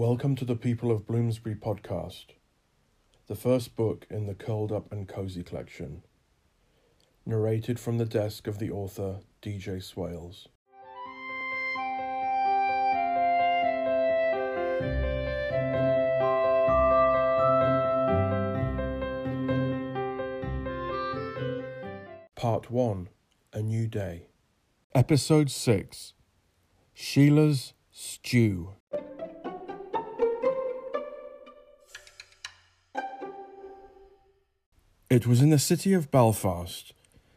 Welcome to the People of Bloomsbury podcast, the first book in the Curled Up and Cozy collection. Narrated from the desk of the author DJ Swales. Part 1 A New Day. Episode 6 Sheila's Stew. It was in the city of Belfast,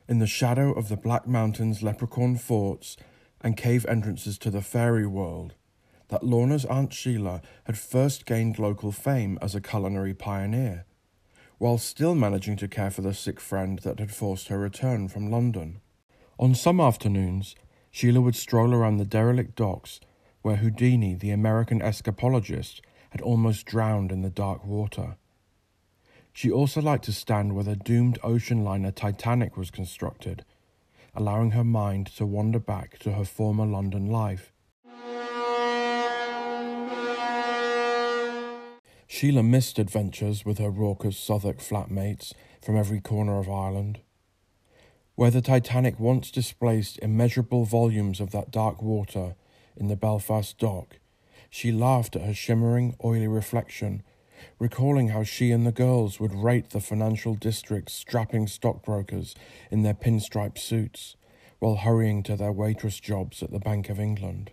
in the shadow of the Black Mountains leprechaun forts and cave entrances to the fairy world, that Lorna's Aunt Sheila had first gained local fame as a culinary pioneer, while still managing to care for the sick friend that had forced her return from London. On some afternoons, Sheila would stroll around the derelict docks where Houdini, the American escapologist, had almost drowned in the dark water. She also liked to stand where the doomed ocean liner Titanic was constructed, allowing her mind to wander back to her former London life. Sheila missed adventures with her raucous Southwark flatmates from every corner of Ireland. Where the Titanic once displaced immeasurable volumes of that dark water in the Belfast dock, she laughed at her shimmering, oily reflection recalling how she and the girls would rate the financial district's strapping stockbrokers in their pinstripe suits while hurrying to their waitress jobs at the Bank of England.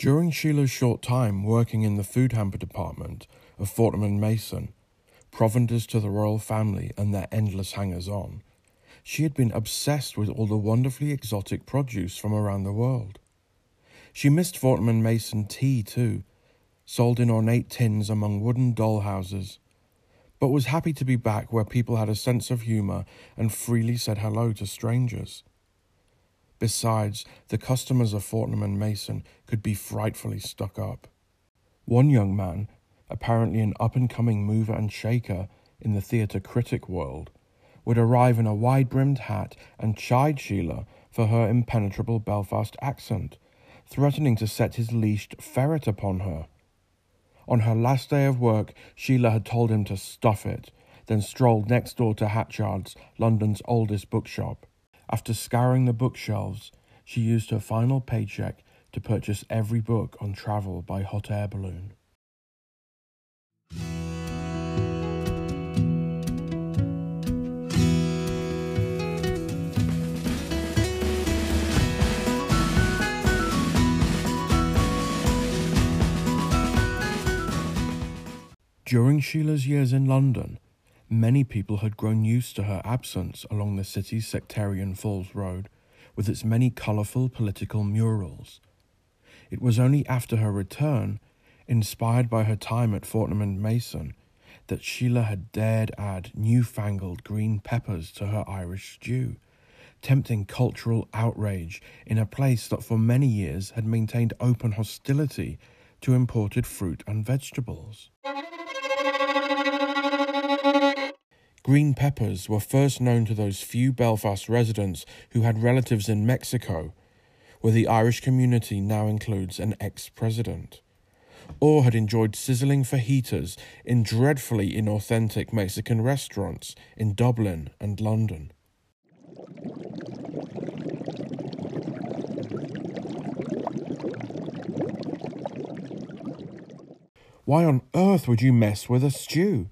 During Sheila's short time working in the food hamper department of Fortnum and Mason, provenders to the royal family and their endless hangers on, she had been obsessed with all the wonderfully exotic produce from around the world. She missed Fortnum and Mason tea too, sold in ornate tins among wooden doll houses, but was happy to be back where people had a sense of humour and freely said hello to strangers. Besides, the customers of Fortnum and Mason could be frightfully stuck up. One young man, apparently an up and coming mover and shaker in the theatre critic world, would arrive in a wide brimmed hat and chide Sheila for her impenetrable Belfast accent, threatening to set his leashed ferret upon her. On her last day of work, Sheila had told him to stuff it, then strolled next door to Hatchard's, London's oldest bookshop. After scouring the bookshelves, she used her final paycheck to purchase every book on travel by hot air balloon. During Sheila's years in London, Many people had grown used to her absence along the city's sectarian Falls Road with its many colourful political murals. It was only after her return, inspired by her time at Fortnum and Mason, that Sheila had dared add newfangled green peppers to her Irish stew, tempting cultural outrage in a place that for many years had maintained open hostility to imported fruit and vegetables. Green peppers were first known to those few Belfast residents who had relatives in Mexico, where the Irish community now includes an ex president, or had enjoyed sizzling fajitas in dreadfully inauthentic Mexican restaurants in Dublin and London. Why on earth would you mess with a stew?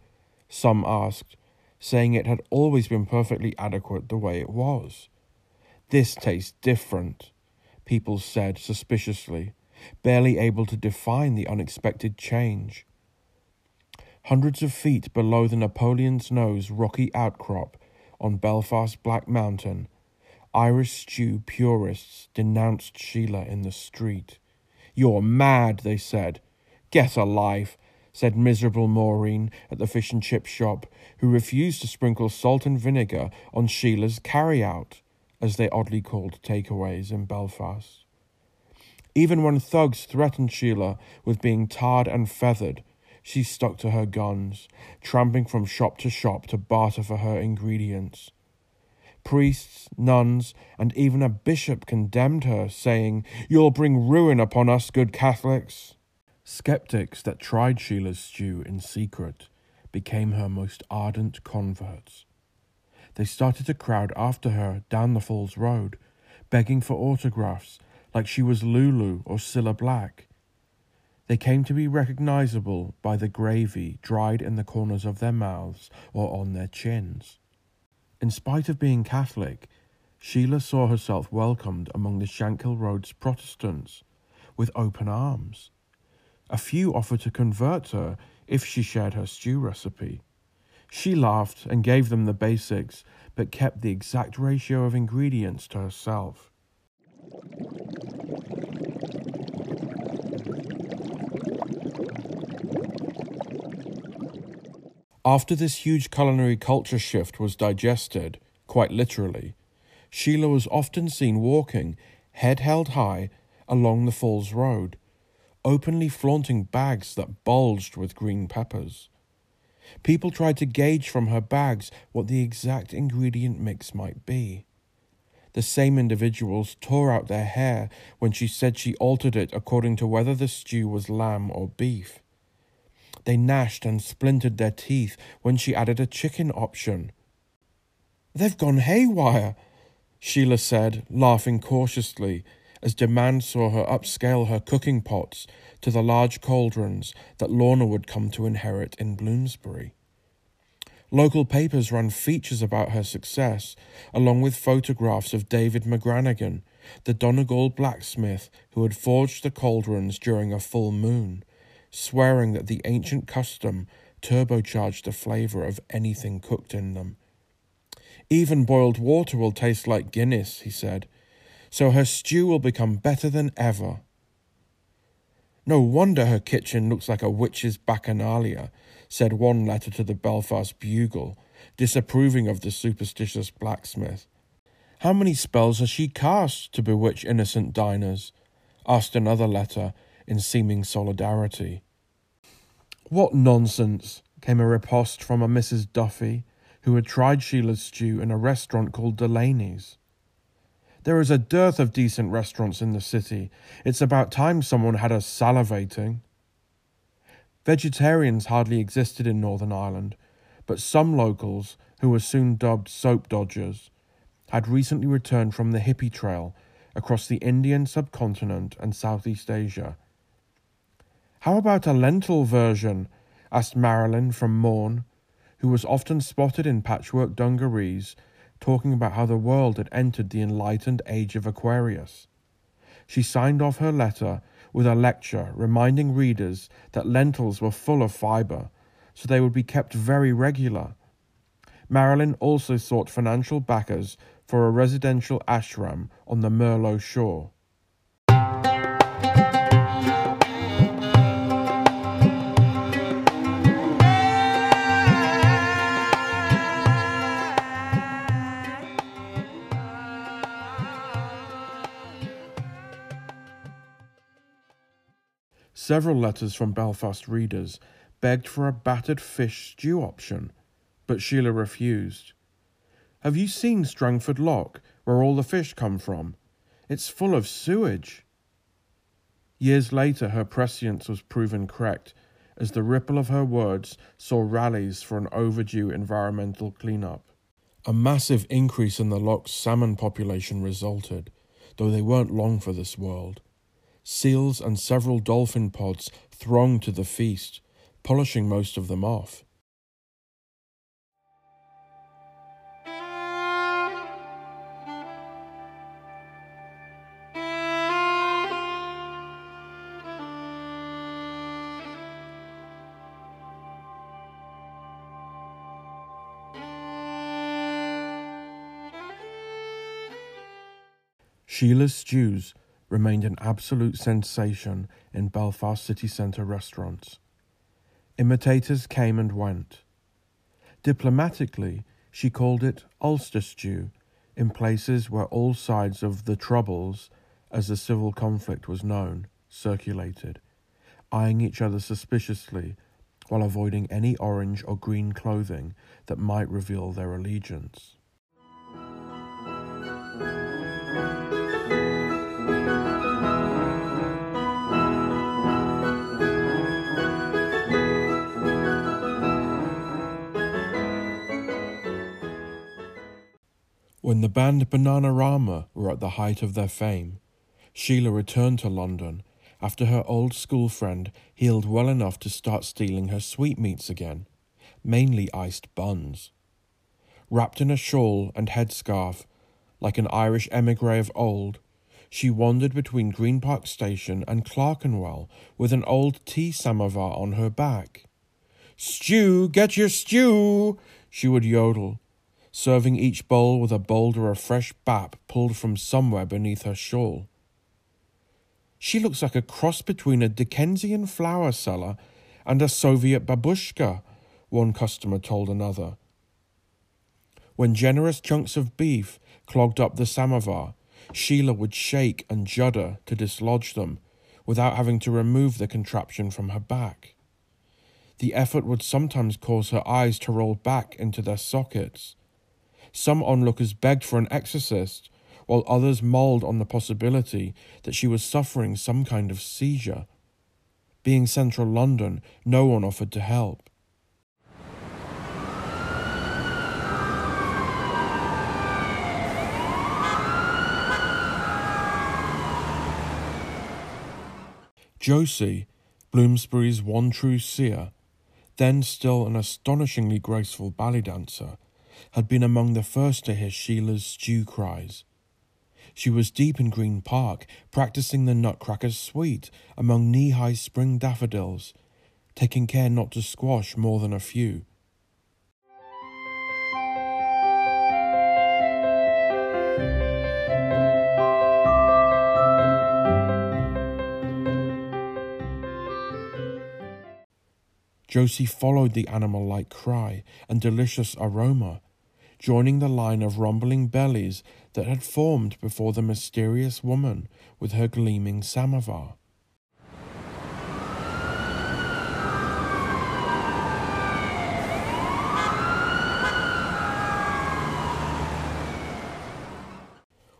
Some asked, saying it had always been perfectly adequate the way it was. This tastes different, people said suspiciously, barely able to define the unexpected change. Hundreds of feet below the Napoleon's Nose rocky outcrop on Belfast Black Mountain, Irish stew purists denounced Sheila in the street. You're mad, they said. Get a life said miserable Maureen at the fish and chip shop, who refused to sprinkle salt and vinegar on Sheila's carry-out, as they oddly called takeaways in Belfast. Even when thugs threatened Sheila with being tarred and feathered, she stuck to her guns, tramping from shop to shop to barter for her ingredients. Priests, nuns, and even a bishop condemned her, saying, You'll bring ruin upon us, good Catholics. Skeptics that tried Sheila's stew in secret became her most ardent converts. They started to crowd after her down the Falls Road, begging for autographs like she was Lulu or Cilla Black. They came to be recognizable by the gravy dried in the corners of their mouths or on their chins. In spite of being Catholic, Sheila saw herself welcomed among the Shankill Road's Protestants with open arms. A few offered to convert her if she shared her stew recipe. She laughed and gave them the basics, but kept the exact ratio of ingredients to herself. After this huge culinary culture shift was digested, quite literally, Sheila was often seen walking, head held high, along the Falls Road, openly flaunting bags that bulged with green peppers. People tried to gauge from her bags what the exact ingredient mix might be. The same individuals tore out their hair when she said she altered it according to whether the stew was lamb or beef. They gnashed and splintered their teeth when she added a chicken option. They've gone haywire, Sheila said, laughing cautiously as demand saw her upscale her cooking pots to the large cauldrons that Lorna would come to inherit in Bloomsbury. Local papers ran features about her success, along with photographs of David McGranagan, the Donegal blacksmith who had forged the cauldrons during a full moon, swearing that the ancient custom turbocharged the flavour of anything cooked in them. Even boiled water will taste like Guinness, he said, so her stew will become better than ever. No wonder her kitchen looks like a witch's bacchanalia, said one letter to the Belfast Bugle, disapproving of the superstitious blacksmith. How many spells has she cast to bewitch innocent diners? asked another letter in seeming solidarity. What nonsense! came a riposte from a Mrs. Duffy, who had tried Sheila's stew in a restaurant called Delaney's. There is a dearth of decent restaurants in the city. It's about time someone had us salivating. Vegetarians hardly existed in Northern Ireland, but some locals, who were soon dubbed soap dodgers, had recently returned from the hippie trail across the Indian subcontinent and Southeast Asia. How about a lentil version? asked Marilyn from Mourne, who was often spotted in patchwork dungarees talking about how the world had entered the enlightened age of Aquarius. She signed off her letter with a lecture reminding readers that lentils were full of fibre, so they would be kept very regular. Marilyn also sought financial backers for a residential ashram on the Merlot shore. Several letters from Belfast readers begged for a battered fish stew option, but Sheila refused. Have you seen Strangford Lough, where all the fish come from? It's full of sewage. Years later, her prescience was proven correct, as the ripple of her words saw rallies for an overdue environmental cleanup. A massive increase in the Lough's salmon population resulted, though they weren't long for this world. Seals and several dolphin pods thronged to the feast, polishing most of them off. Sheila's stews remained an absolute sensation in Belfast city centre restaurants. Imitators came and went. Diplomatically, she called it Ulster stew in places where all sides of the Troubles as the civil conflict was known, circulated, eyeing each other suspiciously while avoiding any orange or green clothing that might reveal their allegiance. When the band Bananarama were at the height of their fame, Sheila returned to London after her old school friend healed well enough to start stealing her sweetmeats again, mainly iced buns. Wrapped in a shawl and headscarf, like an Irish emigre of old, she wandered between Green Park Station and Clerkenwell with an old tea samovar on her back. Stew, get your stew, she would yodel, serving each bowl with a boulder of fresh bap pulled from somewhere beneath her shawl. She looks like a cross between a Dickensian flower seller and a Soviet babushka, one customer told another. When generous chunks of beef clogged up the samovar, Sheila would shake and judder to dislodge them without having to remove the contraption from her back. The effort would sometimes cause her eyes to roll back into their sockets. Some onlookers begged for an exorcist while others mulled on the possibility that she was suffering some kind of seizure. Being central London, no one offered to help. Josie, Bloomsbury's one true seer, then still an astonishingly graceful ballet dancer, had been among the first to hear Sheila's stew cries. She was deep in Green Park, practicing the Nutcracker Suite among knee high spring daffodils, taking care not to squash more than a few. Josie followed the animal like cry and delicious aroma joining the line of rumbling bellies that had formed before the mysterious woman with her gleaming samovar.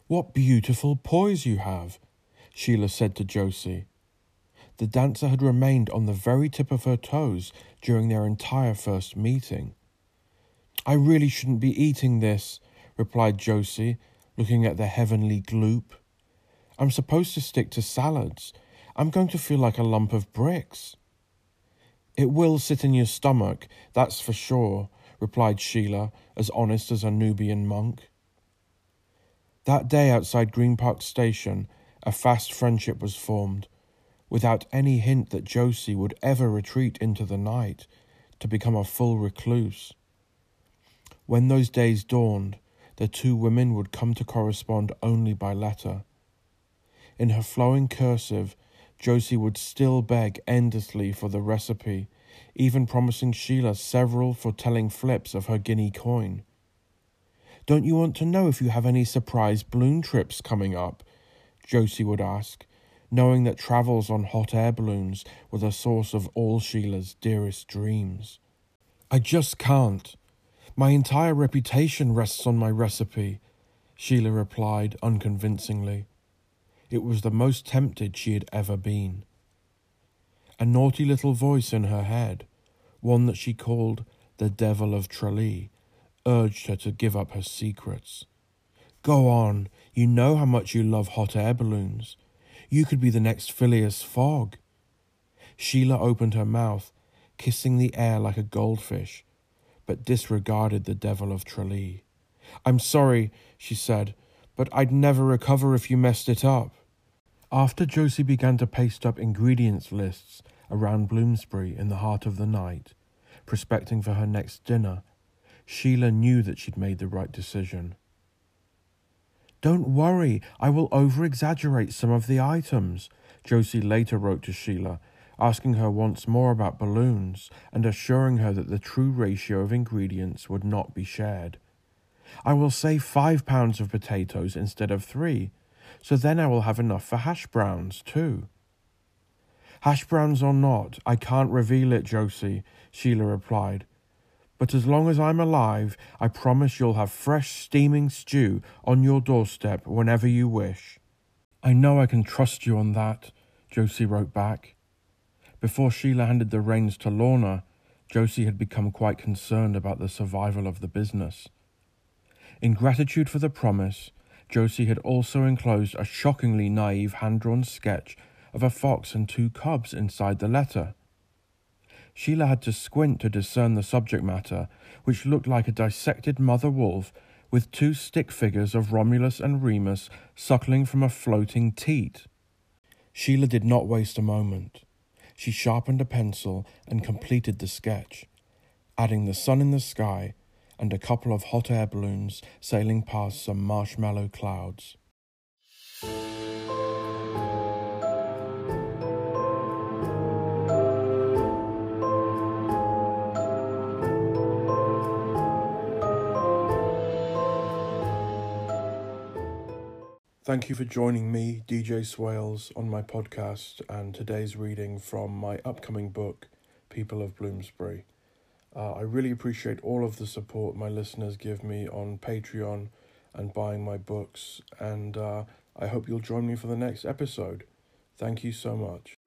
What beautiful poise you have, Sheila said to Josie. The dancer had remained on the very tip of her toes during their entire first meeting. I really shouldn't be eating this, replied Josie, looking at the heavenly gloop. I'm supposed to stick to salads. I'm going to feel like a lump of bricks. It will sit in your stomach, that's for sure, replied Sheila, as honest as a Nubian monk. That day outside Green Park Station, a fast friendship was formed, without any hint that Josie would ever retreat into the night to become a full recluse. When those days dawned, the two women would come to correspond only by letter. In her flowing cursive, Josie would still beg endlessly for the recipe, even promising Sheila several foretelling flips of her guinea coin. Don't you want to know if you have any surprise balloon trips coming up? Josie would ask, knowing that travels on hot air balloons were the source of all Sheila's dearest dreams. I just can't, my entire reputation rests on my recipe, Sheila replied unconvincingly. It was the most tempted she had ever been. A naughty little voice in her head, one that she called the Devil of Tralee, urged her to give up her secrets. Go on, you know how much you love hot air balloons. You could be the next Phileas Fogg. Sheila opened her mouth, kissing the air like a goldfish, but disregarded the devil of Tralee. I'm sorry, she said, but I'd never recover if you messed it up. After Josie began to paste up ingredients lists around Bloomsbury in the heart of the night, prospecting for her next dinner, Sheila knew that she'd made the right decision. Don't worry, I will over exaggerate some of the items, Josie later wrote to Sheila asking her once more about balloons and assuring her that the true ratio of ingredients would not be shared. I will say five pounds of potatoes instead of three, so then I will have enough for hash browns, too. Hash browns or not, I can't reveal it, Josie, Sheila replied. But as long as I'm alive, I promise you'll have fresh steaming stew on your doorstep whenever you wish. I know I can trust you on that, Josie wrote back. Before Sheila handed the reins to Lorna, Josie had become quite concerned about the survival of the business. In gratitude for the promise, Josie had also enclosed a shockingly naive hand drawn sketch of a fox and two cubs inside the letter. Sheila had to squint to discern the subject matter, which looked like a dissected mother wolf with two stick figures of Romulus and Remus suckling from a floating teat. Sheila did not waste a moment. She sharpened a pencil and completed the sketch, adding the sun in the sky and a couple of hot air balloons sailing past some marshmallow clouds. Thank you for joining me, DJ Swales, on my podcast and today's reading from my upcoming book, People of Bloomsbury. Uh, I really appreciate all of the support my listeners give me on Patreon and buying my books, and uh, I hope you'll join me for the next episode. Thank you so much.